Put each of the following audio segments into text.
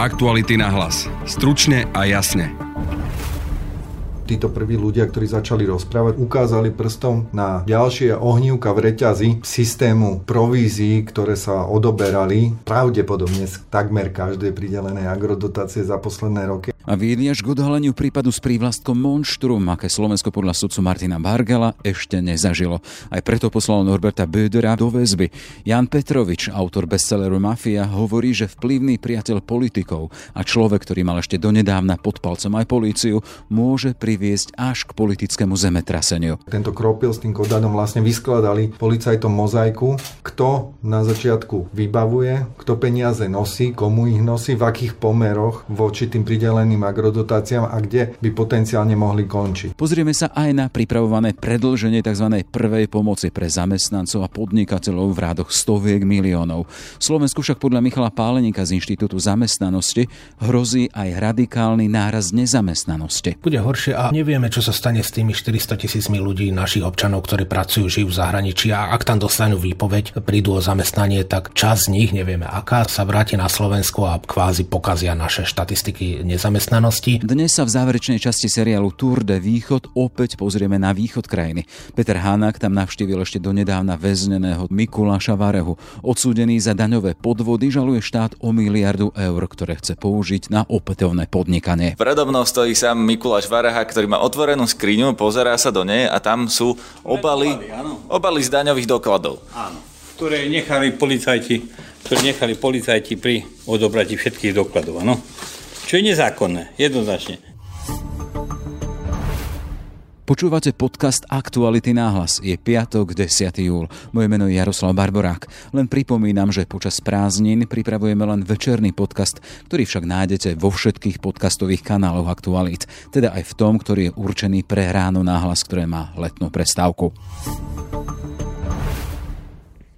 Aktuality na hlas. Stručne a jasne. Títo prví ľudia, ktorí začali rozprávať, ukázali prstom na ďalšie ohnívka v reťazi systému provízií, ktoré sa odoberali. Pravdepodobne z takmer každej pridelenej agrodotácie za posledné roky a viedli až k odhaleniu prípadu s prívlastkom Monštrum, aké Slovensko podľa sudcu Martina Bargela ešte nezažilo. Aj preto poslal Norberta Bödera do väzby. Jan Petrovič, autor bestselleru Mafia, hovorí, že vplyvný priateľ politikov a človek, ktorý mal ešte donedávna pod palcom aj políciu, môže priviesť až k politickému zemetraseniu. Tento kropil s tým kodadom vlastne vyskladali policajtom mozaiku, kto na začiatku vybavuje, kto peniaze nosí, komu ich nosí, v akých pomeroch voči tým prideleným štátnym agrodotáciám a kde by potenciálne mohli končiť. Pozrieme sa aj na pripravované predlženie tzv. prvej pomoci pre zamestnancov a podnikateľov v rádoch stoviek miliónov. Slovensku však podľa Michala Pálenika z Inštitútu zamestnanosti hrozí aj radikálny náraz nezamestnanosti. Bude horšie a nevieme, čo sa stane s tými 400 tisícmi ľudí, našich občanov, ktorí pracujú, žijú v zahraničí a ak tam dostanú výpoveď, prídu o zamestnanie, tak čas z nich, nevieme aká, sa vráti na Slovensko a kvázi pokazia naše štatistiky nezamestnanosti zamestnanosti. Dnes sa v záverečnej časti seriálu Tour de Východ opäť pozrieme na východ krajiny. Peter Hanák tam navštívil ešte donedávna väzneného Mikuláša Varehu. Odsúdený za daňové podvody žaluje štát o miliardu eur, ktoré chce použiť na opätovné podnikanie. Predo mnou stojí sám Mikuláš Vareha, ktorý má otvorenú skriňu, pozerá sa do nej a tam sú obaly, obaly z daňových dokladov. Áno, ktoré nechali policajti, ktoré nechali policajti pri odobratí všetkých dokladov. Áno. Čo je nezákonné, jednoznačne. Počúvate podcast Aktuality náhlas. Je piatok, 10. júl. Moje meno je Jaroslav Barborák. Len pripomínam, že počas prázdnin pripravujeme len večerný podcast, ktorý však nájdete vo všetkých podcastových kanáloch Aktualit, teda aj v tom, ktorý je určený pre ráno náhlas, ktoré má letnú prestávku.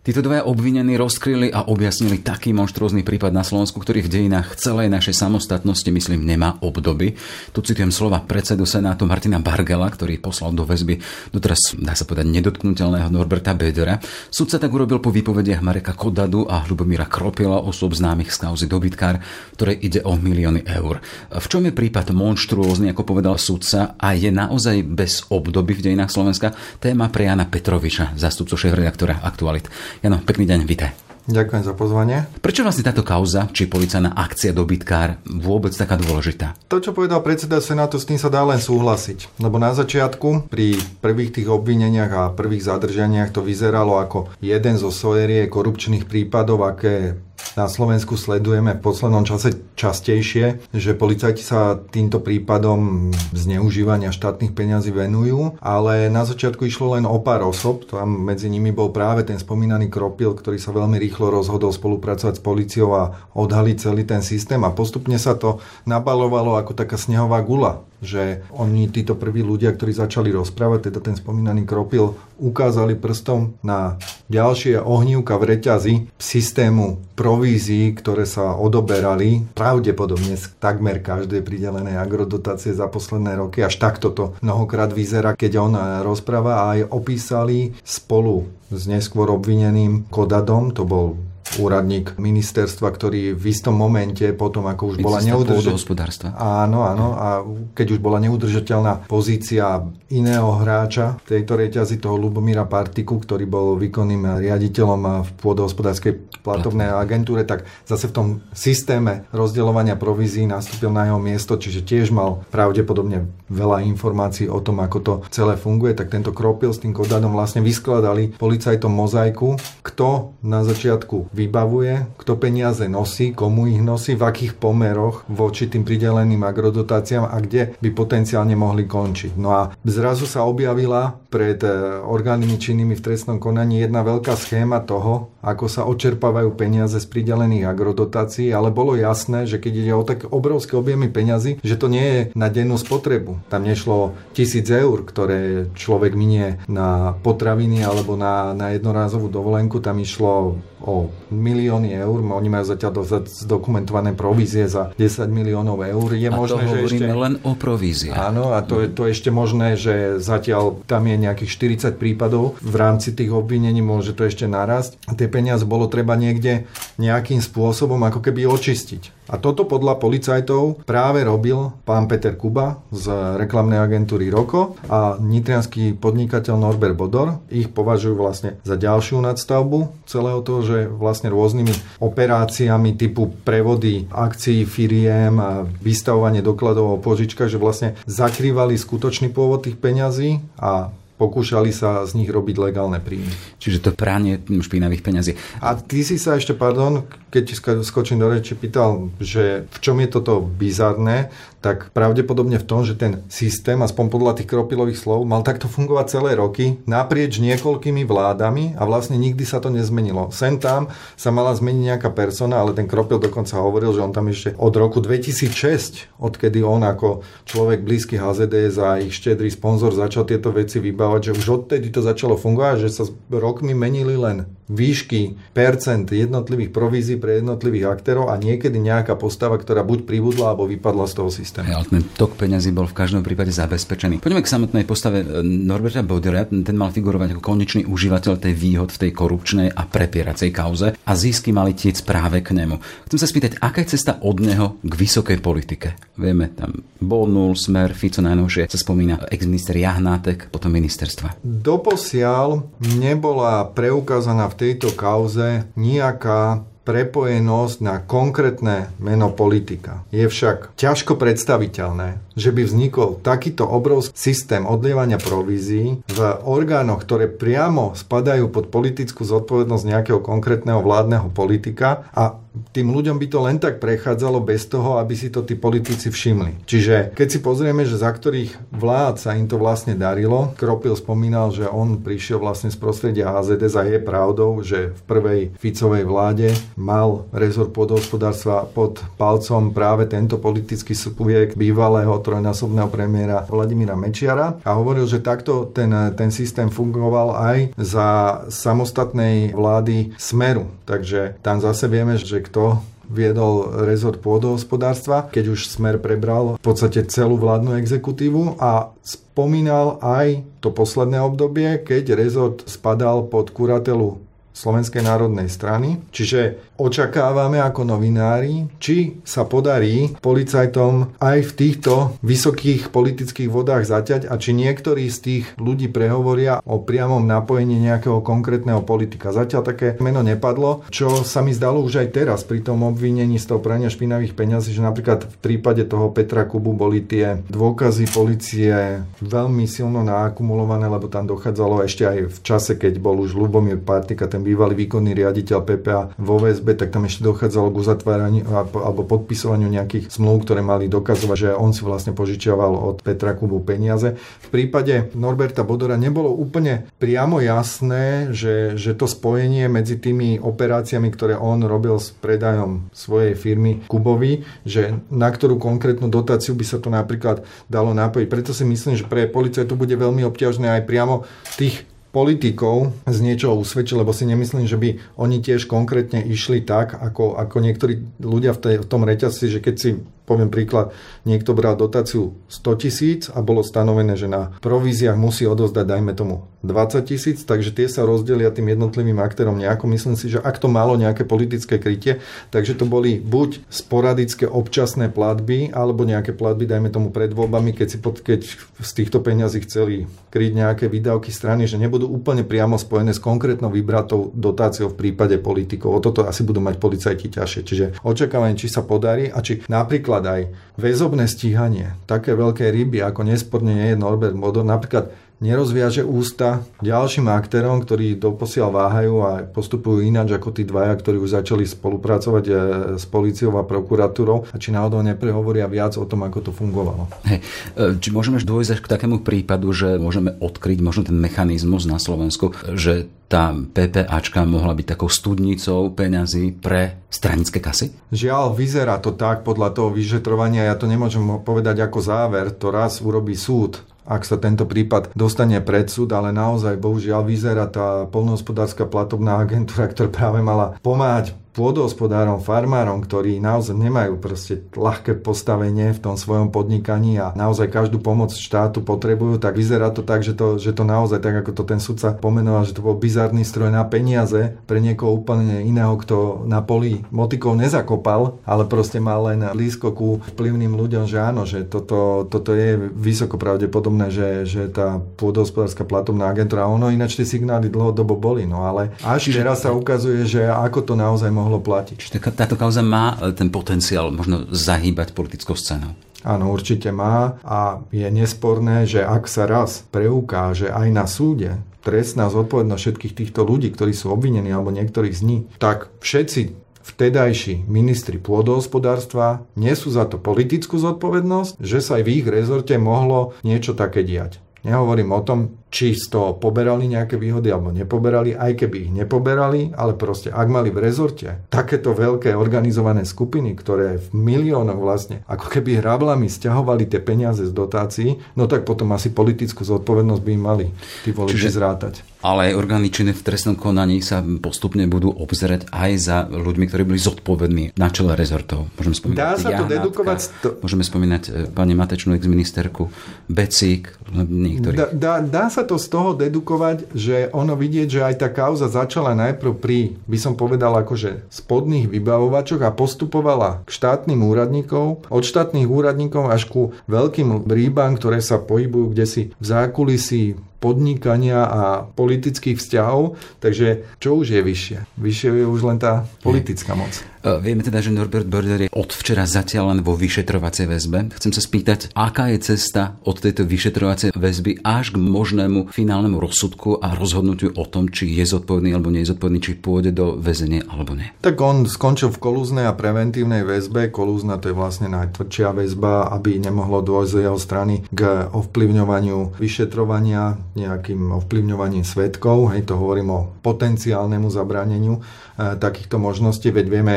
Títo dvaja obvinení rozkryli a objasnili taký monštrózny prípad na Slovensku, ktorý v dejinách celej našej samostatnosti, myslím, nemá obdoby. Tu citujem slova predsedu Senátu Martina Bargela, ktorý poslal do väzby doteraz, dá sa povedať, nedotknutelného Norberta Bedera. Sudca tak urobil po výpovediach Mareka Kodadu a Ľubomíra Kropila, osob známych z kauzy dobytkár, ktoré ide o milióny eur. V čom je prípad monštruózny, ako povedal sudca, a je naozaj bez obdoby v dejinách Slovenska? Téma pre Jana Petroviča, zástupcu šéf-redaktora Aktualit. Jano, pekný deň, vítaj. Ďakujem za pozvanie. Prečo vlastne táto kauza, či policajná akcia dobytkár vôbec taká dôležitá? To, čo povedal predseda Senátu, s tým sa dá len súhlasiť. Lebo na začiatku, pri prvých tých obvineniach a prvých zadržaniach to vyzeralo ako jeden zo série korupčných prípadov, aké na Slovensku sledujeme v poslednom čase častejšie, že policajti sa týmto prípadom zneužívania štátnych peňazí venujú, ale na začiatku išlo len o pár osob, tam medzi nimi bol práve ten spomínaný Kropil, ktorý sa veľmi rýchlo rozhodol spolupracovať s policiou a odhaliť celý ten systém a postupne sa to nabalovalo ako taká snehová gula že oni, títo prví ľudia, ktorí začali rozprávať, teda ten spomínaný Kropil, ukázali prstom na ďalšie ohnívka v reťazi systému provízií, ktoré sa odoberali pravdepodobne z takmer každej pridelenej agrodotácie za posledné roky. Až takto to mnohokrát vyzerá, keď on rozpráva a aj opísali spolu s neskôr obvineným Kodadom, to bol úradník ministerstva, ktorý v istom momente, potom ako už bola neudržateľná... Áno, áno. A keď už bola neudržateľná pozícia iného hráča v tejto reťazi, toho Lubomíra Partiku, ktorý bol výkonným riaditeľom v pôdohospodárskej platovnej agentúre, tak zase v tom systéme rozdeľovania provízií nastúpil na jeho miesto, čiže tiež mal pravdepodobne veľa informácií o tom, ako to celé funguje, tak tento Kropil s tým Kodadom vlastne vyskladali policajtom mozaiku, kto na začiatku vybavuje, kto peniaze nosí, komu ich nosí, v akých pomeroch voči tým prideleným agrodotáciám a kde by potenciálne mohli končiť. No a zrazu sa objavila pred e, orgánmi činnými v trestnom konaní jedna veľká schéma toho, ako sa očerpávajú peniaze z pridelených agrodotácií, ale bolo jasné, že keď ide o tak obrovské objemy peňazí, že to nie je na dennú spotrebu. Tam nešlo tisíc eur, ktoré človek minie na potraviny alebo na, na jednorázovú dovolenku, tam išlo o milióny eur. Oni majú zatiaľ zdokumentované provízie za 10 miliónov eur. Je a možné, to že ešte... len o provízie. Áno, a to je to ešte možné, že zatiaľ tam je nejakých 40 prípadov v rámci tých obvinení, môže to ešte narásť. Tie peniaze bolo treba niekde nejakým spôsobom ako keby očistiť. A toto podľa policajtov práve robil pán Peter Kuba z reklamnej agentúry Roko a nitrianský podnikateľ Norbert Bodor. Ich považujú vlastne za ďalšiu nadstavbu celého toho, že vlastne rôznymi operáciami typu prevody akcií firiem a vystavovanie dokladov o požičkách, že vlastne zakrývali skutočný pôvod tých peňazí a pokúšali sa z nich robiť legálne príjmy. Čiže to pranie špinavých peňazí. A ty si sa ešte, pardon, keď ti skočím do reči, pýtal, že v čom je toto bizarné, tak pravdepodobne v tom, že ten systém, aspoň podľa tých kropilových slov, mal takto fungovať celé roky, naprieč niekoľkými vládami a vlastne nikdy sa to nezmenilo. Sem tam sa mala zmeniť nejaká persona, ale ten kropil dokonca hovoril, že on tam ešte od roku 2006, odkedy on ako človek blízky HZD za ich štedrý sponzor začal tieto veci vybávať, že už odtedy to začalo fungovať, že sa rokmi menili len výšky percent jednotlivých provízií pre jednotlivých aktérov a niekedy nejaká postava, ktorá buď pribudla alebo vypadla z toho systému. Ja, ale ten tok peňazí bol v každom prípade zabezpečený. Poďme k samotnej postave e, Norberta Bodera. Ten mal figurovať ako konečný užívateľ tej výhod v tej korupčnej a prepieracej kauze a zisky mali tiec práve k nemu. Chcem sa spýtať, aká je cesta od neho k vysokej politike? Vieme, tam bol nul, smer, Fico najnovšie sa spomína ex-minister Jahnátek, potom ministerstva. Doposiaľ nebola preukázaná v tejto kauze nejaká prepojenosť na konkrétne meno politika. Je však ťažko predstaviteľné, že by vznikol takýto obrovský systém odlievania provízií v orgánoch, ktoré priamo spadajú pod politickú zodpovednosť nejakého konkrétneho vládneho politika a tým ľuďom by to len tak prechádzalo bez toho, aby si to tí politici všimli. Čiže keď si pozrieme, že za ktorých vlád sa im to vlastne darilo, Kropil spomínal, že on prišiel vlastne z prostredia AZD za je pravdou, že v prvej Ficovej vláde mal rezort podhospodárstva pod palcom práve tento politický subjekt bývalého trojnásobného premiéra Vladimíra Mečiara a hovoril, že takto ten, ten systém fungoval aj za samostatnej vlády Smeru. Takže tam zase vieme, že kto viedol rezort pôdohospodárstva, keď už Smer prebral v podstate celú vládnu exekutívu a spomínal aj to posledné obdobie, keď rezort spadal pod kuratelu Slovenskej národnej strany. Čiže očakávame ako novinári, či sa podarí policajtom aj v týchto vysokých politických vodách zaťať a či niektorí z tých ľudí prehovoria o priamom napojení nejakého konkrétneho politika. Zatiaľ také meno nepadlo, čo sa mi zdalo už aj teraz pri tom obvinení z toho prania špinavých peňazí, že napríklad v prípade toho Petra Kubu boli tie dôkazy policie veľmi silno naakumulované, lebo tam dochádzalo ešte aj v čase, keď bol už Lubomír Partika, ten bývalý výkonný riaditeľ PPA vo VSB, tak tam ešte dochádzalo k uzatváraniu alebo podpisovaniu nejakých zmluv, ktoré mali dokazovať, že on si vlastne požičiaval od Petra Kubu peniaze. V prípade Norberta Bodora nebolo úplne priamo jasné, že, že to spojenie medzi tými operáciami, ktoré on robil s predajom svojej firmy Kubovi, že na ktorú konkrétnu dotáciu by sa to napríklad dalo napojiť. Preto si myslím, že pre policajtu bude veľmi obťažné aj priamo tých politikov z niečoho usvedčiť, lebo si nemyslím, že by oni tiež konkrétne išli tak, ako, ako niektorí ľudia v, tej, v tom reťazci, že keď si poviem príklad, niekto bral dotáciu 100 tisíc a bolo stanovené, že na províziách musí odozdať, dajme tomu, 20 tisíc, takže tie sa rozdelia tým jednotlivým aktérom nejako. Myslím si, že ak to malo nejaké politické krytie, takže to boli buď sporadické občasné platby, alebo nejaké platby, dajme tomu pred voľbami, keď, si pod, keď z týchto peňazí chceli kryť nejaké výdavky strany, že nebudú úplne priamo spojené s konkrétnou vybratou dotáciou v prípade politikov. O toto asi budú mať policajti ťažšie. Čiže očakávanie, či sa podarí a či napríklad napríklad aj väzobné stíhanie, také veľké ryby, ako nesporne nie je Norbert Modor, napríklad nerozviaže ústa ďalším aktérom, ktorí doposiaľ váhajú a postupujú ináč ako tí dvaja, ktorí už začali spolupracovať e, s policiou a prokuratúrou a či náhodou neprehovoria viac o tom, ako to fungovalo. Hej, e, či môžeme dôjsť až k takému prípadu, že môžeme odkryť možno ten mechanizmus na Slovensku, že tá PPAčka mohla byť takou studnicou peňazí pre stranické kasy? Žiaľ, vyzerá to tak podľa toho vyšetrovania. Ja to nemôžem povedať ako záver. To raz urobí súd ak sa tento prípad dostane pred súd, ale naozaj bohužiaľ vyzerá tá polnohospodárska platobná agentúra, ktorá práve mala pomáhať pôdohospodárom, farmárom, ktorí naozaj nemajú proste ľahké postavenie v tom svojom podnikaní a naozaj každú pomoc štátu potrebujú, tak vyzerá to tak, že to, že to naozaj, tak ako to ten sudca pomenoval, že to bol bizarný stroj na peniaze pre niekoho úplne iného, kto na poli motikov nezakopal, ale proste mal len blízko ku vplyvným ľuďom, že áno, že toto, toto je vysoko pravdepodobné, že, že tá pôdohospodárska platobná agentúra, ono ináč tie signály dlhodobo boli, no ale až Čiže... teraz sa ukazuje, že ako to naozaj mohlo platiť. Čiže táto kauza má e, ten potenciál možno zahýbať politickou scénou. Áno, určite má a je nesporné, že ak sa raz preukáže aj na súde trestná zodpovednosť všetkých týchto ľudí, ktorí sú obvinení alebo niektorých z nich, tak všetci vtedajší ministri pôdohospodárstva nesú za to politickú zodpovednosť, že sa aj v ich rezorte mohlo niečo také diať. Nehovorím o tom, či z toho poberali nejaké výhody alebo nepoberali, aj keby ich nepoberali, ale proste ak mali v rezorte takéto veľké organizované skupiny, ktoré v miliónoch vlastne ako keby hrablami stiahovali tie peniaze z dotácií, no tak potom asi politickú zodpovednosť by im mali tí voliči Čiže... zrátať ale aj orgány činné v trestnom konaní sa postupne budú obzerať aj za ľuďmi, ktorí boli zodpovední na čele rezortov. Môžeme spomínať Dá sa to dedukovať? To... Môžeme spomínať e, pani Matečnú exministerku, Becík, niektorí. Dá, dá, dá sa to z toho dedukovať, že ono vidieť, že aj tá kauza začala najprv pri, by som povedal, akože spodných vybavovačoch a postupovala k štátnym úradníkov, od štátnych úradníkov až ku veľkým rýbám, ktoré sa pohybujú kde si v zákulisí podnikania a politických vzťahov, takže čo už je vyššie? Vyššie je už len tá politická moc. E, vieme teda, že Norbert Border je od včera zatiaľ len vo vyšetrovacej väzbe. Chcem sa spýtať, aká je cesta od tejto vyšetrovacej väzby až k možnému finálnemu rozsudku a rozhodnutiu o tom, či je zodpovedný alebo nie je zodpovedný, či pôjde do väzenia alebo nie. Tak on skončil v kolúznej a preventívnej väzbe. Kolúzna to je vlastne najtvrdšia väzba, aby nemohlo dôjsť z jeho strany k ovplyvňovaniu vyšetrovania, nejakým ovplyvňovaním svetkov. Hej, to hovorím o potenciálnemu zabraneniu takýchto možností, veď vieme,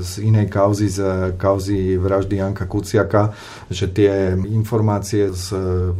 z inej kauzy, z kauzy vraždy Janka Kuciaka, že tie informácie z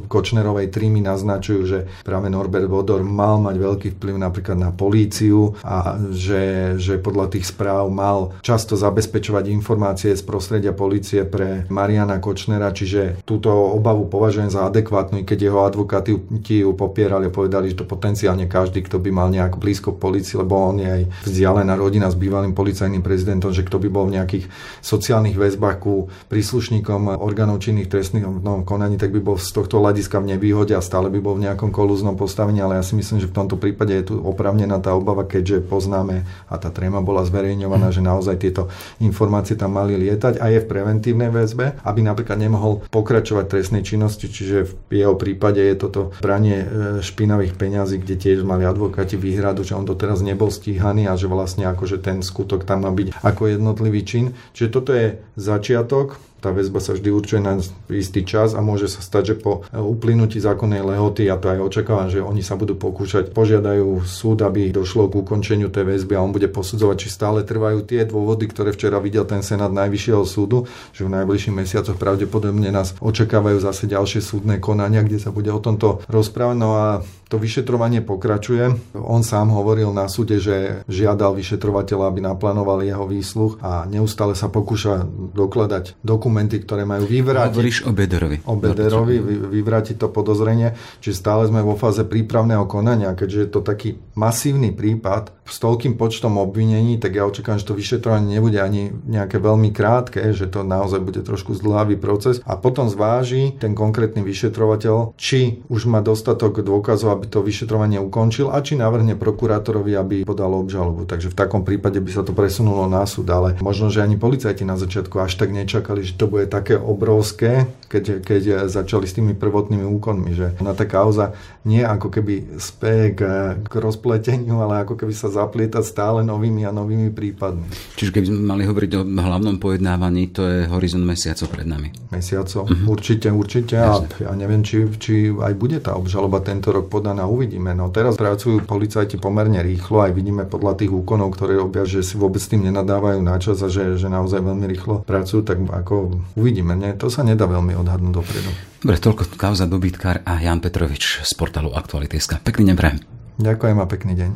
Kočnerovej trímy naznačujú, že práve Norbert Vodor mal mať veľký vplyv napríklad na políciu a že, že podľa tých správ mal často zabezpečovať informácie z prostredia polície pre Mariana Kočnera, čiže túto obavu považujem za adekvátnu, keď jeho advokáti ju popierali a povedali, že to potenciálne každý, kto by mal nejak blízko policii, lebo on je aj vzdialená rodina s bývalým policajným prezidentom, že kto by bol v nejakých sociálnych väzbách ku príslušníkom orgánov činných trestných konaní, tak by bol z tohto hľadiska v nevýhode a stále by bol v nejakom kolúznom postavení, ale ja si myslím, že v tomto prípade je tu opravnená tá obava, keďže poznáme a tá tréma bola zverejňovaná, že naozaj tieto informácie tam mali lietať a je v preventívnej väzbe, aby napríklad nemohol pokračovať trestnej činnosti, čiže v jeho prípade je toto branie e, špinavých peňazí, kde tiež mali advokáti výhradu, že on doteraz nebol stíhaný a že vlastne akože ten skutok tam má byť ako jednotlivý čin. Čiže toto je začiatok, tá väzba sa vždy určuje na istý čas a môže sa stať, že po uplynutí zákonnej lehoty, ja to aj očakávam, že oni sa budú pokúšať, požiadajú súd, aby došlo k ukončeniu tej väzby a on bude posudzovať, či stále trvajú tie dôvody, ktoré včera videl ten Senát Najvyššieho súdu, že v najbližších mesiacoch pravdepodobne nás očakávajú zase ďalšie súdne konania, kde sa bude o tomto rozprávať. No a to vyšetrovanie pokračuje. On sám hovoril na súde, že žiadal vyšetrovateľa, aby naplánoval jeho výsluch a neustále sa pokúša dokladať dokumenty, ktoré majú vyvrátiť. Hovoríš o Bederovi. O Bederovi, vy, vyvrátiť to podozrenie. Čiže stále sme vo fáze prípravného konania, keďže je to taký masívny prípad s toľkým počtom obvinení, tak ja očakám, že to vyšetrovanie nebude ani nejaké veľmi krátke, že to naozaj bude trošku zdlhavý proces a potom zváži ten konkrétny vyšetrovateľ, či už má dostatok dôkazov, aby to vyšetrovanie ukončil a či navrhne prokurátorovi, aby podal obžalobu. Takže v takom prípade by sa to presunulo na súd, ale možno, že ani policajti na začiatku až tak nečakali, že to bude také obrovské, keď, keď začali s tými prvotnými úkonmi, že na tá kauza nie ako keby spie k, k rozpleteniu, ale ako keby sa zaplieta stále novými a novými prípadmi. Čiže keby sme mali hovoriť o hlavnom pojednávaní, to je horizont mesiacov pred nami. Mesiacov, uh-huh. určite, určite. A ja neviem, či, či aj bude tá obžaloba tento rok podaná uvidíme. No teraz pracujú policajti pomerne rýchlo, aj vidíme podľa tých úkonov, ktoré robia, že si vôbec tým nenadávajú na čas a že, že naozaj veľmi rýchlo pracujú, tak ako uvidíme. Nie? To sa nedá veľmi odhadnúť dopredu. Dobre, toľko kauza dobytkár a Jan Petrovič z portálu Aktuality.sk. Pekný deň prajem. Ďakujem a pekný deň.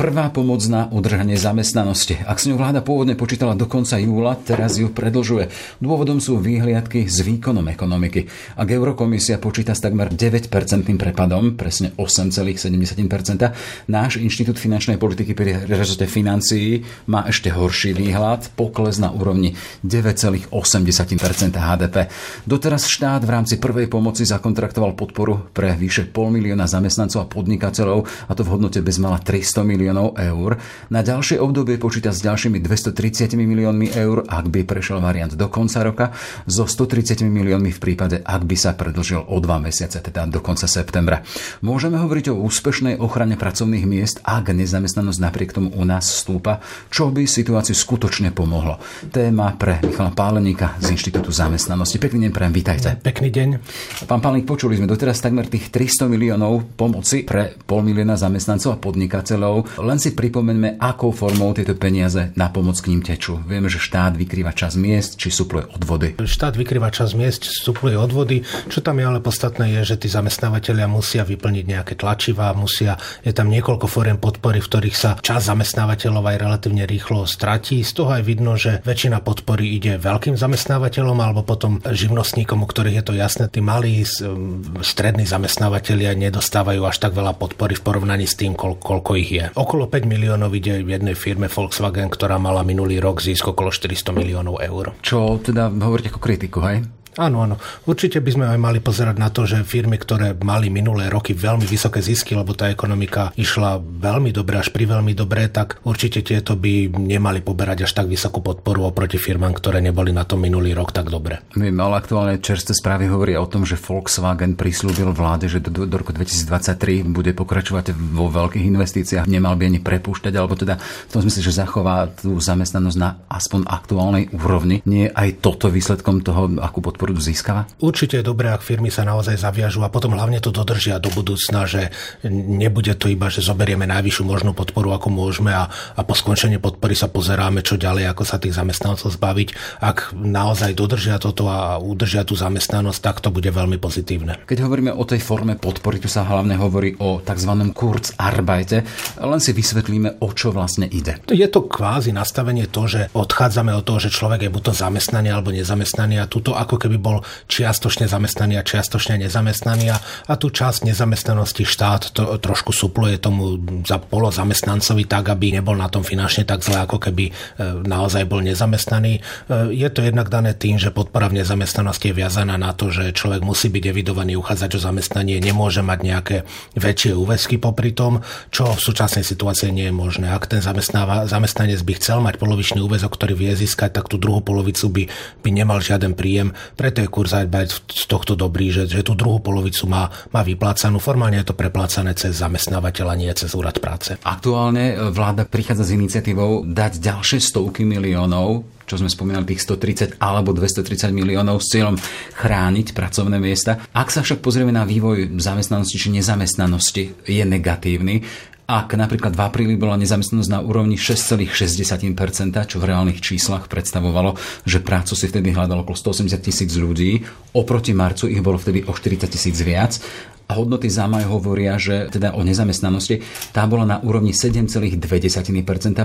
Prvá pomoc na udržanie zamestnanosti. Ak s ňou vláda pôvodne počítala do konca júla, teraz ju predlžuje. Dôvodom sú výhliadky s výkonom ekonomiky. Ak Eurokomisia počíta s takmer 9% prepadom, presne 8,7%, náš Inštitút finančnej politiky pri rezorte financií má ešte horší výhľad, pokles na úrovni 9,8% HDP. Doteraz štát v rámci prvej pomoci zakontraktoval podporu pre vyše pol milióna zamestnancov a podnikateľov, a to v hodnote bezmala 300 miliónov miliónov eur. Na ďalšie obdobie počíta s ďalšími 230 miliónmi eur, ak by prešiel variant do konca roka, so 130 miliónmi v prípade, ak by sa predlžil o dva mesiace, teda do konca septembra. Môžeme hovoriť o úspešnej ochrane pracovných miest, ak nezamestnanosť napriek tomu u nás stúpa, čo by situáciu skutočne pomohlo. Téma pre Michala Páleníka z Inštitútu zamestnanosti. Pekný deň prajem, vítajte. Pekný deň. Pán Páleník, počuli sme doteraz takmer tých 300 miliónov pomoci pre pol milióna zamestnancov a podnikateľov. Len si pripomeňme, akou formou tieto peniaze na pomoc k ním tečú. Vieme, že štát vykrýva čas miest, či supluje odvody. Štát vykrýva čas miest, supluje odvody. Čo tam je ale podstatné je, že tí zamestnávateľia musia vyplniť nejaké tlačivá, musia, je tam niekoľko fóriem podpory, v ktorých sa čas zamestnávateľov aj relatívne rýchlo stratí. Z toho aj vidno, že väčšina podpory ide veľkým zamestnávateľom alebo potom živnostníkom, u ktorých je to jasné, tí malí strední zamestnávateľia nedostávajú až tak veľa podpory v porovnaní s tým, koľko ich je. Okolo 5 miliónov ide jednej firme Volkswagen, ktorá mala minulý rok zisk okolo 400 miliónov eur. Čo teda hovoríte ako kritiku, hej? Áno, áno. Určite by sme aj mali pozerať na to, že firmy, ktoré mali minulé roky veľmi vysoké zisky, lebo tá ekonomika išla veľmi dobre, až pri veľmi dobre, tak určite tieto by nemali poberať až tak vysokú podporu oproti firmám, ktoré neboli na tom minulý rok tak dobre. Viem, ale aktuálne čerstvé správy hovoria o tom, že Volkswagen prislúbil vláde, že do, do roku 2023 bude pokračovať vo veľkých investíciách, nemal by ani prepúšťať, alebo teda v tom smysle, že zachová tú zamestnanosť na aspoň aktuálnej úrovni. Nie aj toto výsledkom toho, akú podporu podporu získava? Určite je dobré, ak firmy sa naozaj zaviažu a potom hlavne to dodržia do budúcna, že nebude to iba, že zoberieme najvyššiu možnú podporu, ako môžeme a, a po skončení podpory sa pozeráme, čo ďalej, ako sa tých zamestnancov zbaviť. Ak naozaj dodržia toto a udržia tú zamestnanosť, tak to bude veľmi pozitívne. Keď hovoríme o tej forme podpory, tu sa hlavne hovorí o tzv. Kurzarbeite. Len si vysvetlíme, o čo vlastne ide. Je to kvázi nastavenie to, že odchádzame od toho, že človek je buď to zamestnaný alebo nezamestnaný a túto ako keby by bol čiastočne zamestnaný a čiastočne nezamestnaný a, a tú časť nezamestnanosti štát to, trošku supluje tomu za polo zamestnancovi tak, aby nebol na tom finančne tak zle, ako keby e, naozaj bol nezamestnaný. E, je to jednak dané tým, že podpora v nezamestnanosti je viazaná na to, že človek musí byť evidovaný uchádzač o zamestnanie, nemôže mať nejaké väčšie úväzky popri tom, čo v súčasnej situácii nie je možné. Ak ten zamestnanec by chcel mať polovičný úväzok, ktorý vie získať, tak tú druhú polovicu by, by nemal žiaden príjem. Preto je kurz z tohto dobrý, že, že tú druhú polovicu má, má vyplácanú. Formálne je to preplácané cez zamestnávateľa, nie cez úrad práce. Aktuálne e, vláda prichádza s iniciatívou dať ďalšie stovky miliónov čo sme spomínali, tých 130 alebo 230 miliónov s cieľom chrániť pracovné miesta. Ak sa však pozrieme na vývoj zamestnanosti či nezamestnanosti, je negatívny. Ak napríklad v apríli bola nezamestnanosť na úrovni 6,6%, čo v reálnych číslach predstavovalo, že prácu si vtedy hľadalo okolo 180 tisíc ľudí, oproti marcu ich bolo vtedy o 40 tisíc viac hodnoty ZAMAJ hovoria, že teda o nezamestnanosti, tá bola na úrovni 7,2%.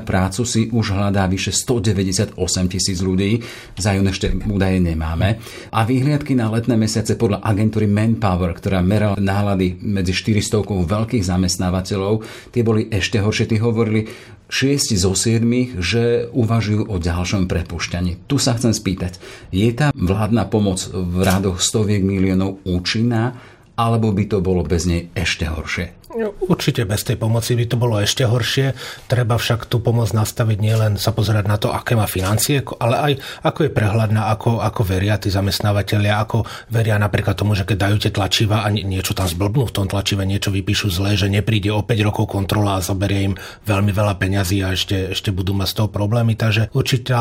Prácu si už hľadá vyše 198 tisíc ľudí, za jún ešte údaje nemáme. A výhliadky na letné mesiace podľa agentúry Manpower, ktorá merala nálady medzi 400 veľkých zamestnávateľov, tie boli ešte horšie. Tí hovorili, 6 zo 7, že uvažujú o ďalšom prepušťaní. Tu sa chcem spýtať, je tá vládna pomoc v rádoch stoviek miliónov účinná alebo by to bolo bez nej ešte horšie? Určite bez tej pomoci by to bolo ešte horšie. Treba však tú pomoc nastaviť nielen sa pozerať na to, aké má financie, ale aj ako je prehľadná, ako, ako veria tí zamestnávateľia, ako veria napríklad tomu, že keď dajú tie tlačiva a niečo tam zblbnú v tom tlačive, niečo vypíšu zle, že nepríde o 5 rokov kontrola a zoberie im veľmi veľa peňazí a ešte, ešte budú mať z toho problémy. Takže určite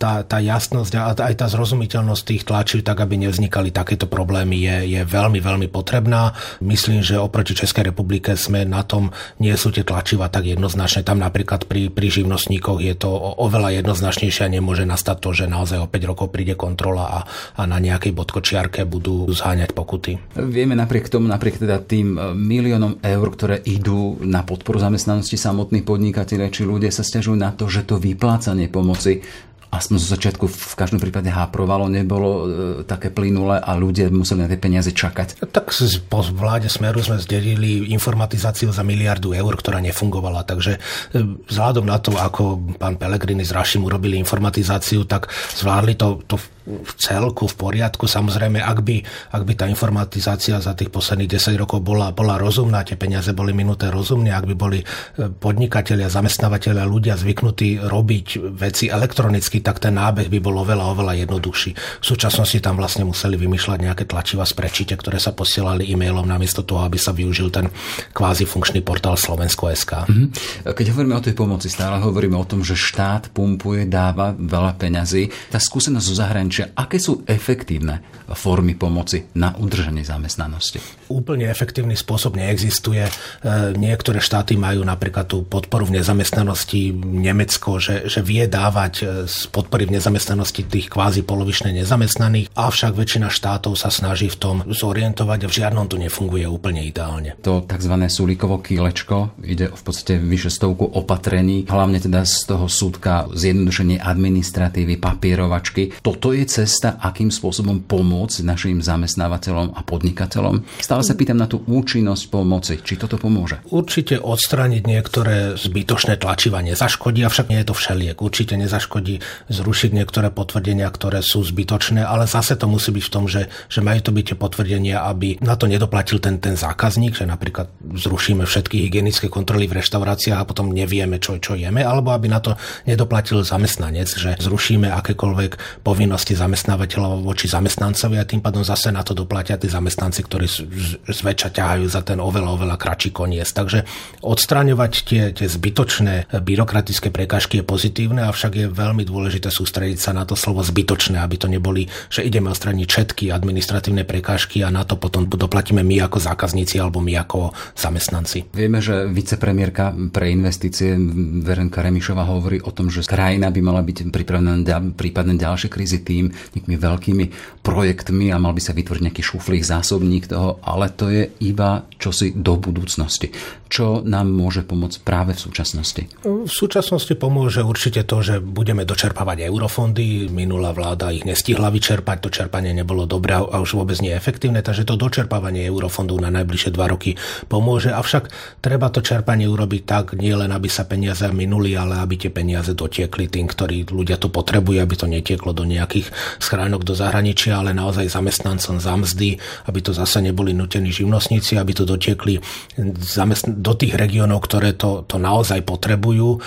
tá, tá jasnosť a aj tá zrozumiteľnosť tých tlačiv, tak aby nevznikali takéto problémy, je, je veľmi, veľmi potrebná. Myslím, že oproti Českej republike politike sme na tom, nie sú tie tlačiva tak jednoznačné. Tam napríklad pri, pri živnostníkoch je to oveľa jednoznačnejšie a nemôže nastať to, že naozaj o 5 rokov príde kontrola a, a na nejakej bodkočiarke budú zháňať pokuty. Vieme napriek tomu, napriek teda tým e, miliónom eur, ktoré idú na podporu zamestnanosti samotných podnikateľov, či ľudia sa stiažujú na to, že to vyplácanie pomoci aspoň zo začiatku v každom prípade háprovalo, nebolo e, také plynulé a ľudia museli na tie peniaze čakať. Tak po vláde Smeru sme zdelili informatizáciu za miliardu eur, ktorá nefungovala. Takže e, vzhľadom na to, ako pán Pelegrini s Rašim urobili informatizáciu, tak zvládli to, to v celku v poriadku. Samozrejme, ak by, ak by tá informatizácia za tých posledných 10 rokov bola, bola rozumná, tie peniaze boli minuté rozumne, ak by boli e, podnikatelia, zamestnávateľia, ľudia zvyknutí robiť veci elektronicky, tak ten nábeh by bol oveľa, oveľa jednoduchší. V súčasnosti tam vlastne museli vymýšľať nejaké tlačiva z prečite, ktoré sa posielali e-mailom namiesto toho, aby sa využil ten kvázi funkčný portál Slovensko.sk. Mm-hmm. Keď hovoríme o tej pomoci, stále hovoríme o tom, že štát pumpuje, dáva veľa peňazí. Tá skúsenosť zo zahraničia zahraničia, aké sú efektívne formy pomoci na udržanie zamestnanosti? Úplne efektívny spôsob neexistuje. E, niektoré štáty majú napríklad tú podporu v nezamestnanosti, Nemecko, že, že vie dávať e, z podpory v nezamestnanosti tých kvázi polovične nezamestnaných, avšak väčšina štátov sa snaží v tom zorientovať a v žiadnom to nefunguje úplne ideálne. To tzv. súlikovo kýlečko ide v podstate vyše stovku opatrení, hlavne teda z toho súdka zjednodušenie administratívy, papierovačky. Toto je cesta, akým spôsobom pomôcť našim zamestnávateľom a podnikateľom? Stále sa pýtam na tú účinnosť pomoci. Či toto pomôže? Určite odstrániť niektoré zbytočné tlačiva nezaškodí, avšak nie je to všeliek. Určite nezaškodí zrušiť niektoré potvrdenia, ktoré sú zbytočné, ale zase to musí byť v tom, že, že majú to byť tie potvrdenia, aby na to nedoplatil ten, ten zákazník, že napríklad zrušíme všetky hygienické kontroly v reštauráciách a potom nevieme, čo, čo jeme, alebo aby na to nedoplatil zamestnanec, že zrušíme akékoľvek povinnosti povinnosti zamestnávateľov voči zamestnancovi a tým pádom zase na to doplatia tí zamestnanci, ktorí zväčša ťahajú za ten oveľa, oveľa kratší koniec. Takže odstraňovať tie, tie zbytočné byrokratické prekážky je pozitívne, avšak je veľmi dôležité sústrediť sa na to slovo zbytočné, aby to neboli, že ideme odstraniť všetky administratívne prekážky a na to potom doplatíme my ako zákazníci alebo my ako zamestnanci. Vieme, že vicepremiérka pre investície Verenka Remišová hovorí o tom, že krajina by mala byť pripravená na prípadne ďalšie krízy tým, nejakými veľkými projektmi a mal by sa vytvoriť nejaký šuflík, zásobník toho, ale to je iba čosi do budúcnosti. Čo nám môže pomôcť práve v súčasnosti? V súčasnosti pomôže určite to, že budeme dočerpávať eurofondy. Minulá vláda ich nestihla vyčerpať, to čerpanie nebolo dobré a už vôbec nie efektívne, takže to dočerpávanie eurofondov na najbližšie dva roky pomôže. Avšak treba to čerpanie urobiť tak, nie len aby sa peniaze minuli, ale aby tie peniaze dotiekli tým, ktorí ľudia to potrebujú, aby to netieklo do nejakých schránok do zahraničia, ale naozaj zamestnancom za mzdy, aby to zase neboli nutení živnostníci, aby to dotiekli do tých regiónov, ktoré to, to naozaj potrebujú. E,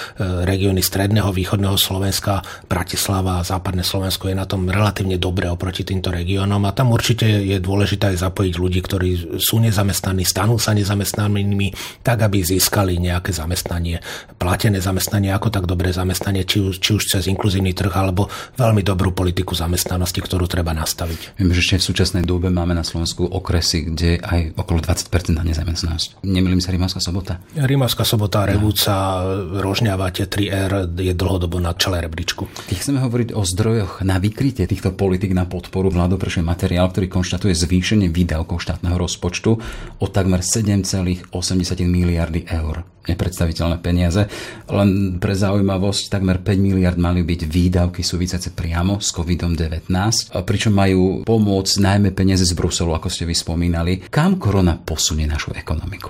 regióny stredného, východného Slovenska, Bratislava a západné Slovensko je na tom relatívne dobre oproti týmto regiónom a tam určite je dôležité aj zapojiť ľudí, ktorí sú nezamestnaní, stanú sa nezamestnanými, tak aby získali nejaké zamestnanie, platené zamestnanie, ako tak dobré zamestnanie, či už, či už cez inkluzívny trh alebo veľmi dobrú politiku politiku zamestnanosti, ktorú treba nastaviť. Viem, že ešte v súčasnej dobe máme na Slovensku okresy, kde aj okolo 20% na nezamestnanosť. Nemýlim sa Rimavská sobota? Rimavská sobota, Revúca, Rožňava, tie 3R je dlhodobo na čele rebríčku. Keď chceme hovoriť o zdrojoch na vykrytie týchto politik na podporu vládu materiál, ktorý konštatuje zvýšenie výdavkov štátneho rozpočtu o takmer 7,8 miliardy eur nepredstaviteľné peniaze. Len pre zaujímavosť, takmer 5 miliard mali byť výdavky súvisiace priamo s COVID-19, pričom majú pomôcť najmä peniaze z Bruselu, ako ste vy spomínali. Kam korona posunie našu ekonomiku?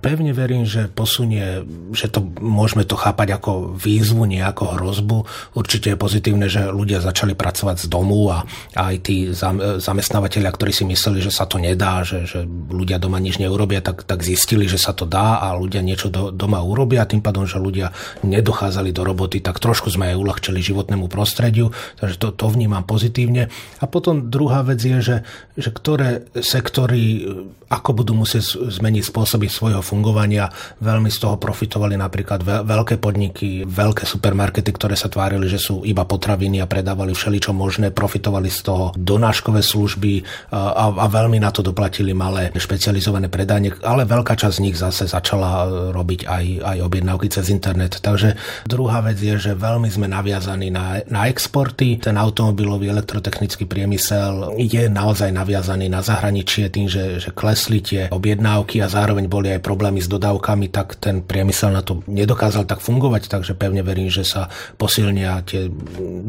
Pevne verím, že posunie, že to môžeme to chápať ako výzvu, nie ako hrozbu. Určite je pozitívne, že ľudia začali pracovať z domu a, aj tí zamestnávateľia, ktorí si mysleli, že sa to nedá, že, že ľudia doma nič neurobia, tak, tak zistili, že sa to dá a ľudia niečo do, doma urobia. Tým pádom, že ľudia nedochádzali do roboty, tak trošku sme aj uľahčili životnému prostrediu, takže to, to vnímam pozitívne. A potom druhá vec je, že, že ktoré sektory ako budú musieť zmeniť spôsoby svojho fungovania. Veľmi z toho profitovali napríklad veľké podniky, veľké supermarkety, ktoré sa tvárili, že sú iba potraviny a predávali všeličo možné, profitovali z toho donáškové služby a, a veľmi na to doplatili malé špecializované predanie, ale veľká časť z nich zase začala robiť aj, aj objednávky cez internet. Takže druhá vec je, že veľmi sme naviazaní na, na exporty. Ten automobilový elektrotechnický priemysel je naozaj naviazaný na zahraničie tým, že, že klesli tie objednávky a zároveň boli aj problémy s dodávkami, tak ten priemysel na to nedokázal tak fungovať, takže pevne verím, že sa posilnia tie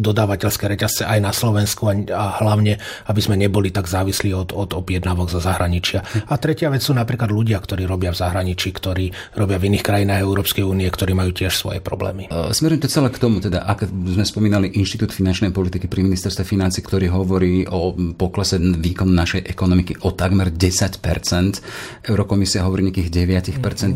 dodávateľské reťazce aj na Slovensku a, a hlavne, aby sme neboli tak závislí od, od objednávok za zahraničia. A tretia vec sú napríklad ľudia, ktorí robia v zahraničí, ktorí robia v iných krajinách Európskej únie, ktorí majú tiež svoje problémy. Smerujem to celé k tomu, teda ak sme spomínali Inštitút finančnej politiky pri ministerstve financí, ktorý hovorí o poklese výkonu našej ekonomiky o takmer 10% Eurokomisia hovorí nejakých 9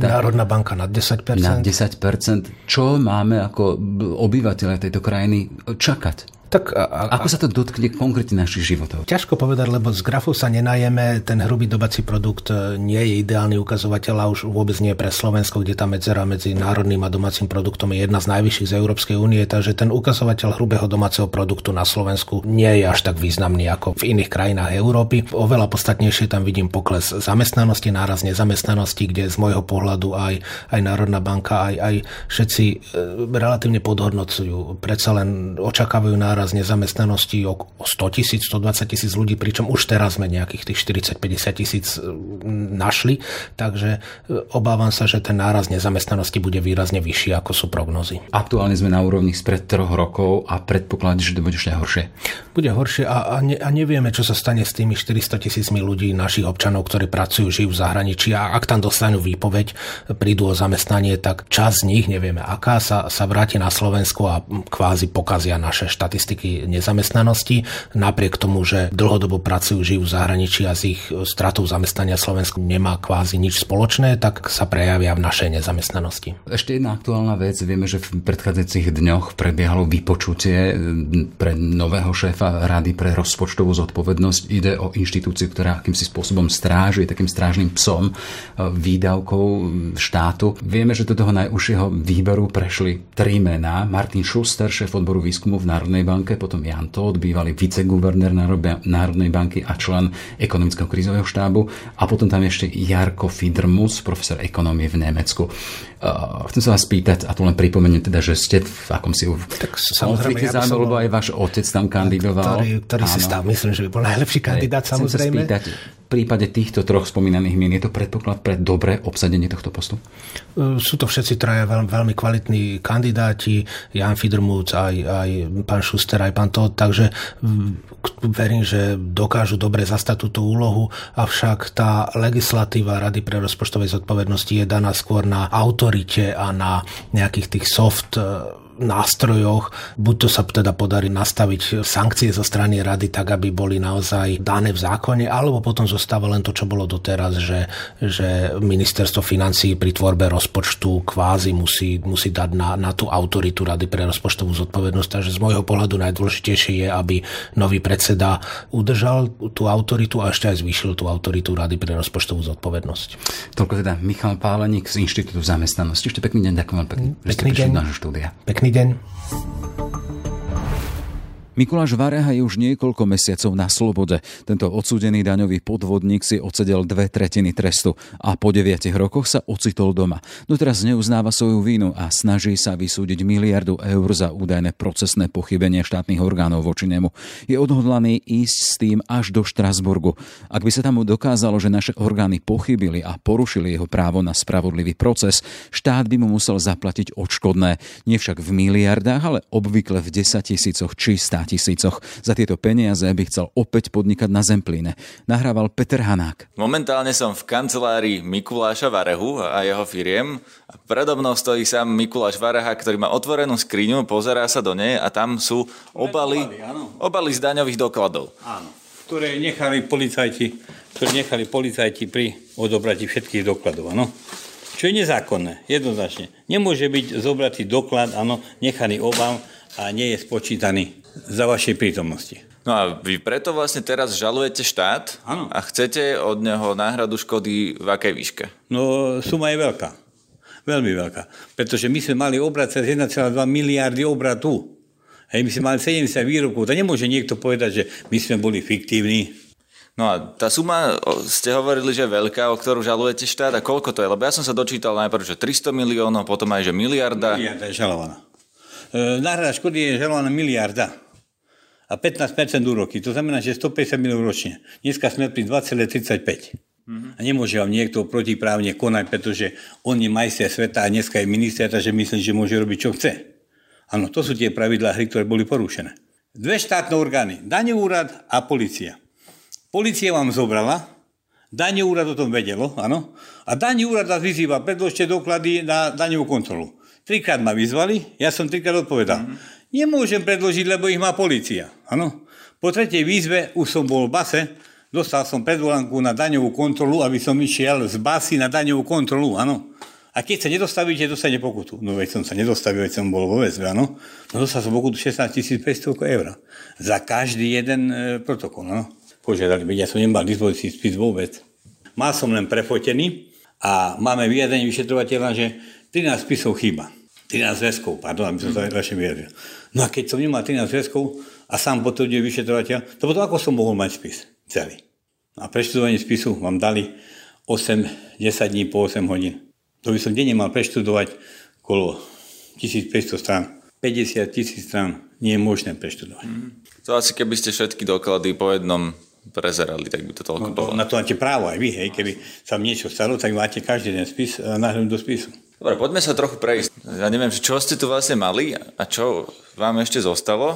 Národná banka na 10 Na 10% Čo máme ako obyvateľe tejto krajiny čakať? Tak a, a, Ako sa to dotkne konkrétne našich životov? Ťažko povedať, lebo z grafu sa nenajeme, ten hrubý dobací produkt e, nie je ideálny ukazovateľ a už vôbec nie pre Slovensko, kde tá medzera medzi národným a domácim produktom je jedna z najvyšších z Európskej únie, takže ten ukazovateľ hrubého domáceho produktu na Slovensku nie je až tak významný ako v iných krajinách Európy. Oveľa podstatnejšie tam vidím pokles zamestnanosti, náraz nezamestnanosti, kde z môjho pohľadu aj, aj Národná banka, aj, aj všetci e, relatívne podhodnocujú. Predsa len očakávajú náraz náraz nezamestnanosti o 100 tisíc, 120 tisíc ľudí, pričom už teraz sme nejakých tých 40-50 tisíc e, našli, takže e, obávam sa, že ten náraz nezamestnanosti bude výrazne vyšší, ako sú prognozy. Aktuálne sme na úrovni spred troch rokov a predpokladám, že to bude ešte horšie. Bude horšie a, a, ne, a nevieme, čo sa stane s tými 400 tisícmi ľudí, našich občanov, ktorí pracujú, žijú v zahraničí a ak tam dostanú výpoveď, prídu o zamestnanie, tak čas z nich, nevieme aká, sa, sa vráti na Slovensko a kvázi pokazia naše štatistiky štatistiky nezamestnanosti. Napriek tomu, že dlhodobo pracujú, žijú v zahraničí a z ich stratou zamestnania Slovensku nemá kvázi nič spoločné, tak sa prejavia v našej nezamestnanosti. Ešte jedna aktuálna vec. Vieme, že v predchádzajúcich dňoch prebiehalo vypočutie pre nového šéfa Rady pre rozpočtovú zodpovednosť. Ide o inštitúciu, ktorá akýmsi spôsobom stráži, takým strážnym psom e, výdavkov štátu. Vieme, že do toho najúžšieho výberu prešli tri mená. Martin Schuster, šéf odboru výskumu v Národnej banke, banke, potom Jan Todt, bývalý viceguvernér Národnej banky a člen ekonomického krízového štábu a potom tam ešte Jarko Fidrmus, profesor ekonómie v Nemecku. Chcem sa vás spýtať, a tu len pripomeniem teda, že ste v akom si tak, konflikte ja zájmu, lebo aj váš otec tam kandidoval. Ktorý, ktorý si stav, myslím, že by bol najlepší kandidát, Chcem samozrejme. Sa spýtať, prípade týchto troch spomínaných mien je to predpoklad pre dobré obsadenie tohto postu? E, sú to všetci traja veľmi, veľmi kvalitní kandidáti, Jan Fidrmúc, aj, aj pán Šuster, aj pán Todd, takže verím, že dokážu dobre zastať túto úlohu, avšak tá legislatíva Rady pre rozpočtovej zodpovednosti je daná skôr na autorite a na nejakých tých soft nástrojoch. Buď to sa teda podarí nastaviť sankcie zo strany rady tak, aby boli naozaj dané v zákone, alebo potom zostáva len to, čo bolo doteraz, že, že ministerstvo financí pri tvorbe rozpočtu kvázi musí, musí dať na, na tú autoritu Rady pre rozpočtovú zodpovednosť. Takže z môjho pohľadu najdôležitejšie je, aby nový predseda udržal tú autoritu a ešte aj zvýšil tú autoritu Rady pre rozpočtovú zodpovednosť. Toľko teda Michal Páleník z Inštitútu zamestnanosti. Ešte pekný deň, ďakujem veľmi pekne, pekný deň. štúdia. Pekný deň. Mikuláš Vareha je už niekoľko mesiacov na slobode. Tento odsúdený daňový podvodník si odsedel dve tretiny trestu a po deviatich rokoch sa ocitol doma. Doteraz neuznáva svoju vínu a snaží sa vysúdiť miliardu eur za údajné procesné pochybenie štátnych orgánov voči nemu. Je odhodlaný ísť s tým až do Štrasburgu. Ak by sa tam dokázalo, že naše orgány pochybili a porušili jeho právo na spravodlivý proces, štát by mu musel zaplatiť odškodné. Nie však v miliardách, ale obvykle v 10 tisícoch či 100 tisícoch. Za tieto peniaze by chcel opäť podnikať na Zemplíne. Nahrával Peter Hanák. Momentálne som v kancelárii Mikuláša Varehu a jeho firiem. Predo mnou stojí sám Mikuláš Vareha, ktorý má otvorenú skriňu, pozerá sa do nej a tam sú obaly, obaly z daňových dokladov. Áno, ktoré nechali policajti, ktoré nechali policajti pri odobratí všetkých dokladov. Áno čo je nezákonné, jednoznačne. Nemôže byť zobratý doklad, áno, nechaný obám a nie je spočítaný za vašej prítomnosti. No a vy preto vlastne teraz žalujete štát Áno. a chcete od neho náhradu škody v akej výške? No suma je veľká. Veľmi veľká. Pretože my sme mali obrad cez 1,2 miliardy obratu. Hej, my sme mali 70 výrokov. To nemôže niekto povedať, že my sme boli fiktívni. No a tá suma, ste hovorili, že je veľká, o ktorú žalujete štát a koľko to je? Lebo ja som sa dočítal najprv, že 300 miliónov, potom aj, že miliarda. Miliarda je žalovaná. E, náhrada škody je žalovaná miliarda. A 15% úroky. To znamená, že 150 miliónov ročne. Dneska sme pri 2,35. A nemôže vám niekto protiprávne konať, pretože on je majster sveta a dneska je minister, takže myslí, že môže robiť, čo chce. Áno, to sú tie pravidlá hry, ktoré boli porušené. Dve štátne orgány, daňový úrad a policia. Polícia vám zobrala, daňový úrad o tom vedelo, áno, a daňový úrad vás vyzýva, predložte doklady na daňovú kontrolu. Trikrát ma vyzvali, ja som trikrát odpovedal. Mm-hmm. Nemôžem predložiť, lebo ich má policia, áno. Po tretej výzve už som bol v base, dostal som predvolanku na daňovú kontrolu, aby som išiel z basy na daňovú kontrolu, áno. A keď sa nedostavíte, dostane pokutu. No veď som sa nedostavil, veď som bol vo väzbe, áno. No dostal som pokutu 16 500 eur. Za každý jeden e, protokol, áno. Požiadali, veď ja som nemal dispozícii spis vôbec. Mal som len prefotený a máme vyjadrenie vyšetrovateľa, že 13 spisov chýba. 13 zväzkov, pardon, aby som sa radšej vyjadril. No a keď som nemal 13 zväzkov a sám potvrdil vyšetrovateľ, to potom ako som mohol mať spis celý. A preštudovanie spisu vám dali 8-10 dní po 8 hodín. To by som denne mal preštudovať okolo 1500 strán. 50 tisíc strán nie je možné preštudovať. Mm. To asi keby ste všetky doklady po jednom prezerali, tak by to toľko No, bolo. na to máte právo aj vy, hej. Keby sa niečo stalo, tak máte každý ten spis a nahľadnúť do spisu. Dobre, poďme sa trochu prejsť. Ja neviem, čo ste tu vlastne mali a čo vám ešte zostalo.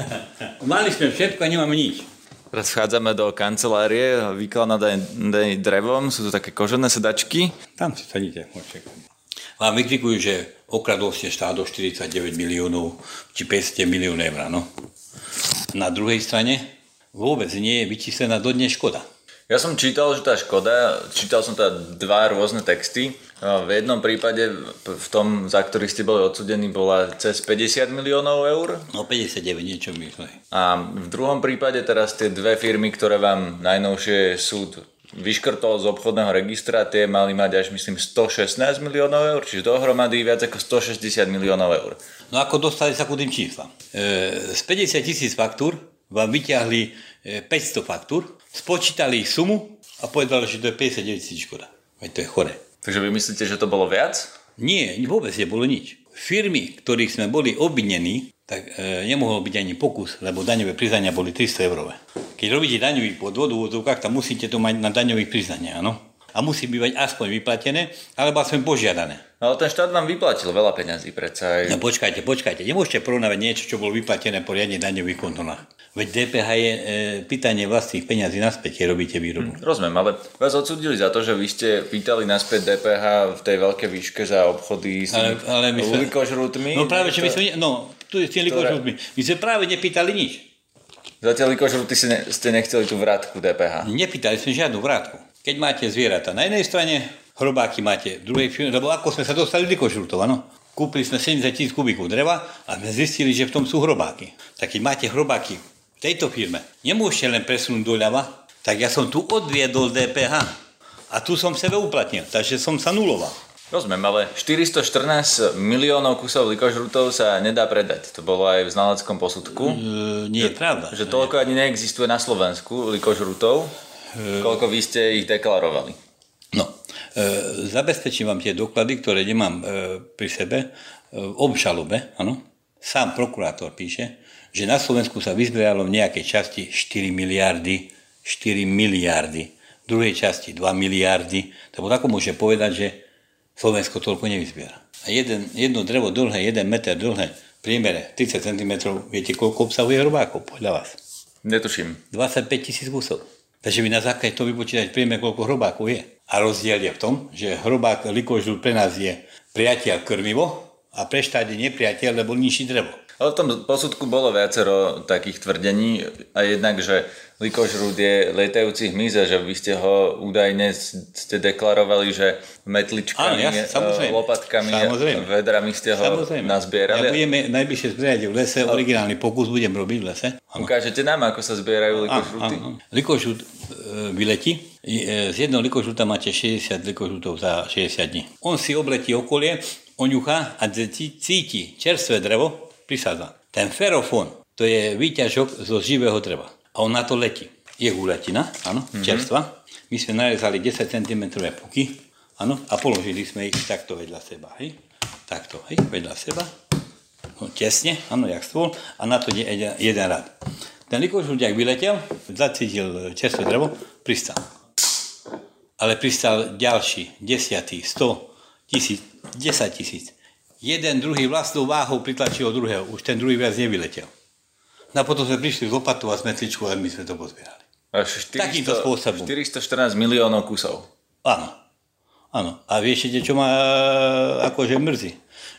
Mali sme všetko a nemáme nič. Teraz vchádzame do kancelárie, vykladané drevom, sú tu také kožené sedačky. Tam si sadíte, môžete. Vám vykrikujú, že okradol ste štát do 49 miliónov či 500 miliónov eur, no. Na druhej strane vôbec nie je vyčíslená dodnes škoda. Ja som čítal, že tá škoda, čítal som teda dva rôzne texty. V jednom prípade, v tom, za ktorý ste boli odsudení, bola cez 50 miliónov eur. No 59, niečo myslím. A v druhom prípade teraz tie dve firmy, ktoré vám najnovšie súd vyškrtol z obchodného registra, tie mali mať až myslím 116 miliónov eur, čiže dohromady viac ako 160 miliónov eur. No ako dostali sa ku tým číslam? E, z 50 tisíc faktúr vám vyťahli e, 500 faktúr, spočítali ich sumu a povedali, že to je 59 tisíc škoda. Veď to je chore. Takže vy myslíte, že to bolo viac? Nie, vôbec nebolo nič. Firmy, ktorých sme boli obvinení, tak e, nemohol byť ani pokus, lebo daňové priznania boli 300 eurové. Keď robíte daňový podvod v úvodzovkách, musíte to mať na daňových priznaniach, áno? A musí byť aspoň vyplatené, alebo aspoň požiadané. Ale ten štát vám vyplatil veľa peňazí predsa aj. No počkajte, počkajte, nemôžete porovnávať niečo, čo bolo vyplatené po riadne daňových kontrolách. Veď DPH je e, pýtanie vlastných peňazí naspäť, keď robíte výrobu. Rozumiem, ale vás odsudili za to, že vy ste pýtali naspäť DPH v tej veľkej výške za obchody s Ale- ale my sme- likožrutmi. No práve, že my sme, no, tu je s tým likožrutmi. My sme práve nepýtali nič. Za tie likožruty ste, ne, ste nechceli tú vrátku DPH. Nepýtali sme žiadnu vrátku. Keď máte zvieratá na jednej strane, hrobáky máte v druhej firme, lebo ako sme sa dostali do likožrutov, áno? Kúpili sme 70 tisíc kubíkov dreva a sme zistili, že v tom sú hrobáky. Tak keď máte hrobáky v tejto firme, nemôžete len presunúť doľava, tak ja som tu odviedol DPH. A tu som sebe uplatnil, takže som sa nuloval. Rozumiem, ale 414 miliónov kusov likožrutov sa nedá predať. To bolo aj v znaleckom posudku. E, nie je pravda. Že toľko ani neexistuje na Slovensku likožrutov, koľko vy ste ich deklarovali. No, e, zabezpečím vám tie doklady, ktoré nemám e, pri sebe, e, v obžalobe, áno. Sám prokurátor píše, že na Slovensku sa vyzbieralo v nejakej časti 4 miliardy, 4 miliardy, v druhej časti 2 miliardy, tak ako môže povedať, že Slovensko toľko nevyzbiera. A jeden, jedno drevo dlhé, 1 meter dlhé, v priemere 30 cm, viete, koľko obsahuje hrobákov podľa vás? Netuším. 25 tisíc kusov. Takže vy na základe toho vypočítať priemer, koľko hrobákov je. A rozdiel je v tom, že hrobák likožrút pre nás je priateľ krmivo a pre štát je nepriateľ, lebo ničí drevo. Ale v tom posudku bolo viacero takých tvrdení a jednak, že likožrút je lietajúci hmyz a že vy ste ho údajne ste deklarovali, že metličkami, Áno, jasne, lopatkami, samozrejme. vedrami ste ho Samozrejme. nazbierali. Ja budeme najbližšie zbierať v lese, originálny pokus budem robiť v lese. Áno. Ukážete nám, ako sa zbierajú áno. Likožrút e, vyletí. E, Z jedného likožruta máte 60 likožrutov za 60 dní. On si obletí okolie, oňuchá a cí- cíti čerstvé drevo, prisádza. Ten ferofón, to je výťažok zo živého dreva. A on na to letí. Je guľatina, áno, mm-hmm. čerstva. My sme narezali 10 cm puky, áno, a položili sme ich takto vedľa seba, hej. Takto, hej, vedľa seba. No, tesne, áno, jak stôl, a na to je jeden, jeden rad. Ten likožrút, jak vyletel, zacítil čerstvé drevo, pristal. Ale pristal ďalší, desiatý, sto, tisíc, desať tisíc. Jeden druhý vlastnou váhou pritlačil druhého, už ten druhý viac nevyletel. No a potom sme prišli z lopatu a s metličkou a my sme to pozbierali. Až 400, Takýmto spôsobom. 414 miliónov kusov. Áno. Áno. A vieš, čo ma e, akože mrzí?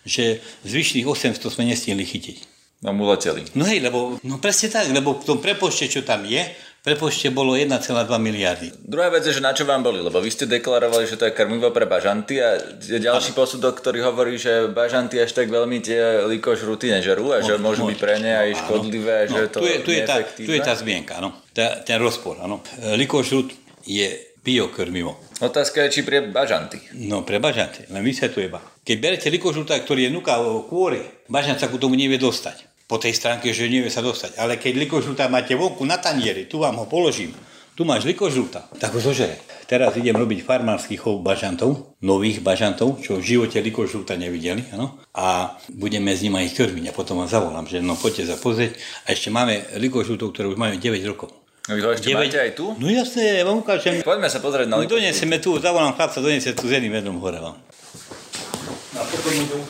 Že zvyšných 800 sme nestihli chytiť. No mu leteli. No hej, lebo, no presne tak, lebo v tom prepočte, čo tam je, prepočte bolo 1,2 miliardy. Druhá vec je, že na čo vám boli, lebo vy ste deklarovali, že to je krmivo pre bažanty a ďalší posudok, ktorý hovorí, že bažanty až tak veľmi tie likožruty nežerú a že môžu byť pre ne aj škodlivé, a že No, to tu, je, tu, je tá, tu je tá zmienka, áno. Tá, ten rozpor, áno. Likožrút je biokrmivo. Otázka je, či pre bažanty. No, pre bažanty, len vysvetľujem. Keď berete likožrúta, ktorý je nuka kôry, bažant sa ku tomu nevie dostať. Po tej stránke, že nevie sa dostať. Ale keď likožrúta máte vonku na tanieri, tu vám ho položím, tu máš likožrúta, tak ho zožere. Teraz idem robiť farmársky chov bažantov, nových bažantov, čo v živote likožrúta nevideli, áno. A budeme s nimi ich krmiť a potom vám zavolám, že no poďte sa pozrieť. A ešte máme likožrútov, ktoré už majú 9 rokov. No Vy ho ešte máte aj tu? No jasne, ja vám ukážem. Poďme sa pozrieť na likožrút. Donesieme tu, zavolám chlapca, donesie tu s jedným vedrom hore vám. A potom.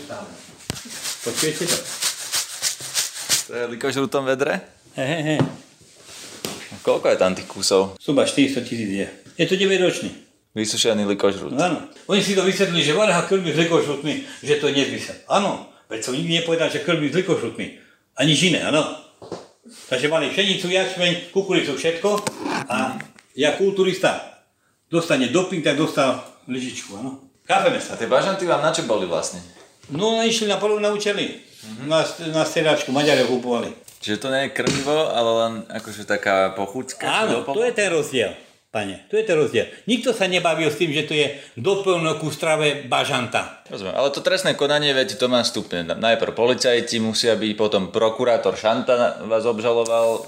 Počujete to? To je likožrutom vedre? He, he, he. Koľko je tam tých kusov? Suba 400 tisíc je. Je to 9 ročný. Vysušený likožrut. No áno. Oni si to vysvetlili, že Vareha krmí s likožrutmi, že to je nezmysel. Áno, veď som nikdy nepovedal, že krmí s likožrutmi. A nič iné, áno. Takže mali pšenicu, jačmeň, kukuricu, všetko. A ja kulturista dostane doping, tak dostal lyžičku, áno. Chápeme A sa. tie bažanty vám na čo boli vlastne? No, išli na polovné účely. Na, na stelačku, Maďare kupovali. Čiže to nie je krmivo, ale len akože taká pochuťka? Áno, to je ten rozdiel. Pane, to je ten rozdiel. Nikto sa nebaví s tým, že to je doplnok ku strave bažanta. Rozumiem, ale to trestné konanie, viete, to má stupne. Najprv policajti musia byť, potom prokurátor Šanta vás obžaloval,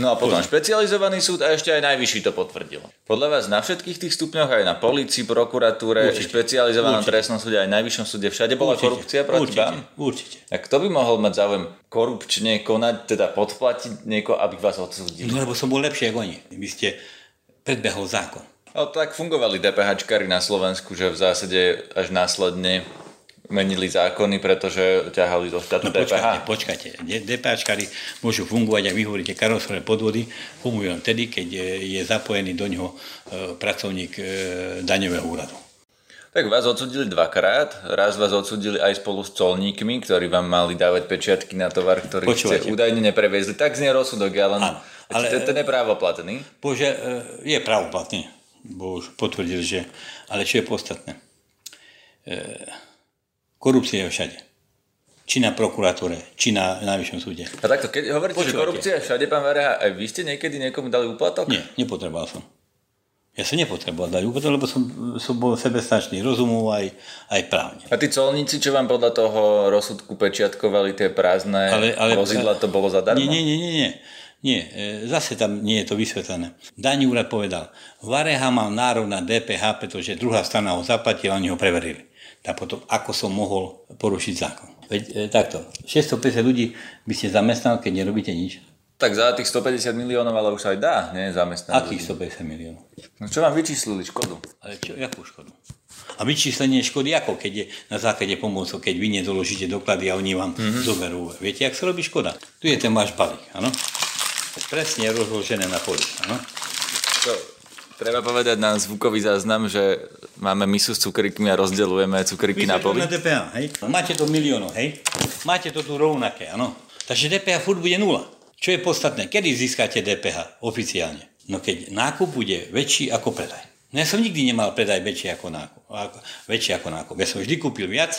no a potom špecializovaný súd a ešte aj najvyšší to potvrdil. Podľa vás na všetkých tých stupňoch, aj na policii, prokuratúre, Určite. špecializovanom Určite. trestnom súde, aj najvyššom súde, všade bola Určite, korupcia proti určite, vám? Určite. A kto by mohol mať záujem korupčne konať, teda podplatiť niekoho, aby vás odsúdili? No lebo som bol lepší ako oni. Vy ste predbehol zákon. No tak fungovali DPHčkári na Slovensku, že v zásade až následne menili zákony, pretože ťahali do štátu No DPH. počkajte, počkajte. DPAčkári môžu fungovať, ak vy hovoríte, karosové podvody, fungujú len vtedy, keď je, je zapojený do ňoho e, pracovník e, daňového úradu. Tak vás odsudili dvakrát, raz vás odsudili aj spolu s colníkmi, ktorí vám mali dávať pečiatky na tovar, ktorý ste Počúvajte. údajne nepreviezli. Tak znie rozsudok, ja len... Áno, ale-. Ten je právoplatný. Bože, e, je pravoplatný, bo už potvrdil, že... Ale čo je podstatné? E, korupcia je všade. Či na prokuratúre, či na najvyššom súde. A takto, keď hovoríte, že Počúvajte. korupcia je všade, pán Vareha, aj vy ste niekedy niekomu dali úplatok? Nie, nepotreboval som. Ja som nepotreboval dať úplatok, lebo som, som bol sebestačný rozumov aj, aj právne. A tí colníci, čo vám podľa toho rozsudku pečiatkovali tie prázdne Ale- ale- vozidla, to bolo zadarmo? Nie, nie, nie, nie, nie. Nie, e, zase tam nie je to vysvetlené. Daň úrad povedal, Vareha mal nárok na DPH, pretože druhá strana ho zaplatila, oni ho preverili. Tak potom, ako som mohol porušiť zákon? Veď e, takto, 650 ľudí by ste zamestnal, keď nerobíte nič. Tak za tých 150 miliónov, ale už sa aj dá, nie? Zamestnať. Akých ľudí. 150 miliónov? No čo vám vyčíslili škodu? Ale čo, jakú škodu? A vyčíslenie škody ako, keď je na základe pomocou, keď vy nedoložíte doklady a oni vám mm-hmm. zoberú. Viete, jak sa robí škoda? Tu je ten váš balík, áno? Presne rozložené na poli, áno? To, treba povedať na zvukový záznam, že máme misu s cukrikmi a rozdeľujeme cukriky na poli. na DPA, hej? Máte to miliónov, hej? Máte to tu rovnaké, áno? Takže DPH furt bude nula. Čo je podstatné? Kedy získate DPH oficiálne? No keď nákup bude väčší ako predaj. No ja som nikdy nemal predaj väčší ako nákup. Ako, väčší ako nákup. Ja som vždy kúpil viac,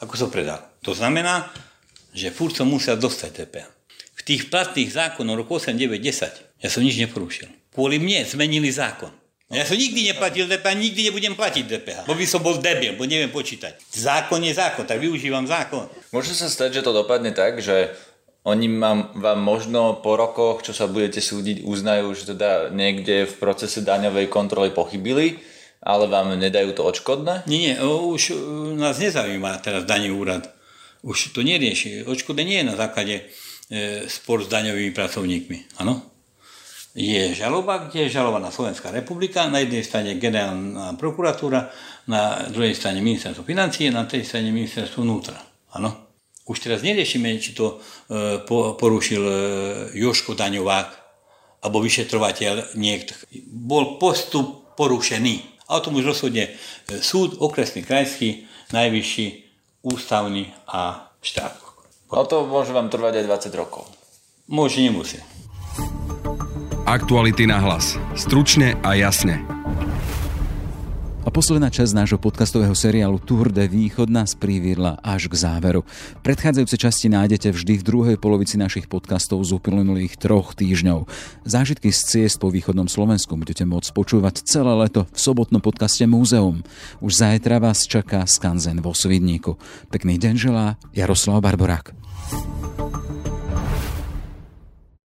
ako som predal. To znamená, že furt som musel dostať DPH. V tých platných zákonoch roku 8, 9, 10 ja som nič neporušil. Kvôli mne zmenili zákon. Ja som nikdy neplatil DPH, nikdy nebudem platiť DPH, bo by som bol debil, bo neviem počítať. Zákon je zákon, tak využívam zákon. Môže sa stať, že to dopadne tak, že oni vám, vám možno po rokoch, čo sa budete súdiť, uznajú, že teda niekde v procese daňovej kontroly pochybili, ale vám nedajú to odškodné? Nie, nie, už nás nezaujíma teraz daný úrad. Už to nerieši. Odškodné nie je na základe e, spor s daňovými pracovníkmi. Áno? Je žaloba, kde je žalovaná Slovenská republika, na jednej strane generálna prokuratúra, na druhej strane ministerstvo financie, na tej strane ministerstvo vnútra. Áno. Už teraz neriešime, či to e, porušil e, Joško Daňovák alebo vyšetrovateľ niekto. Bol postup porušený. A o tom už rozhodne e, súd, okresný, krajský, najvyšší, ústavný a štát. No to môže vám trvať aj 20 rokov. Môže, nemusí. Aktuality na hlas. Stručne a jasne. A posledná časť nášho podcastového seriálu Tour de Východ nás priviedla až k záveru. Predchádzajúce časti nájdete vždy v druhej polovici našich podcastov z uplynulých troch týždňov. Zážitky z ciest po východnom Slovensku budete môcť počúvať celé leto v sobotnom podcaste Múzeum. Už zajtra vás čaká skanzen vo Svidníku. Pekný deň želá Jaroslav Barborák.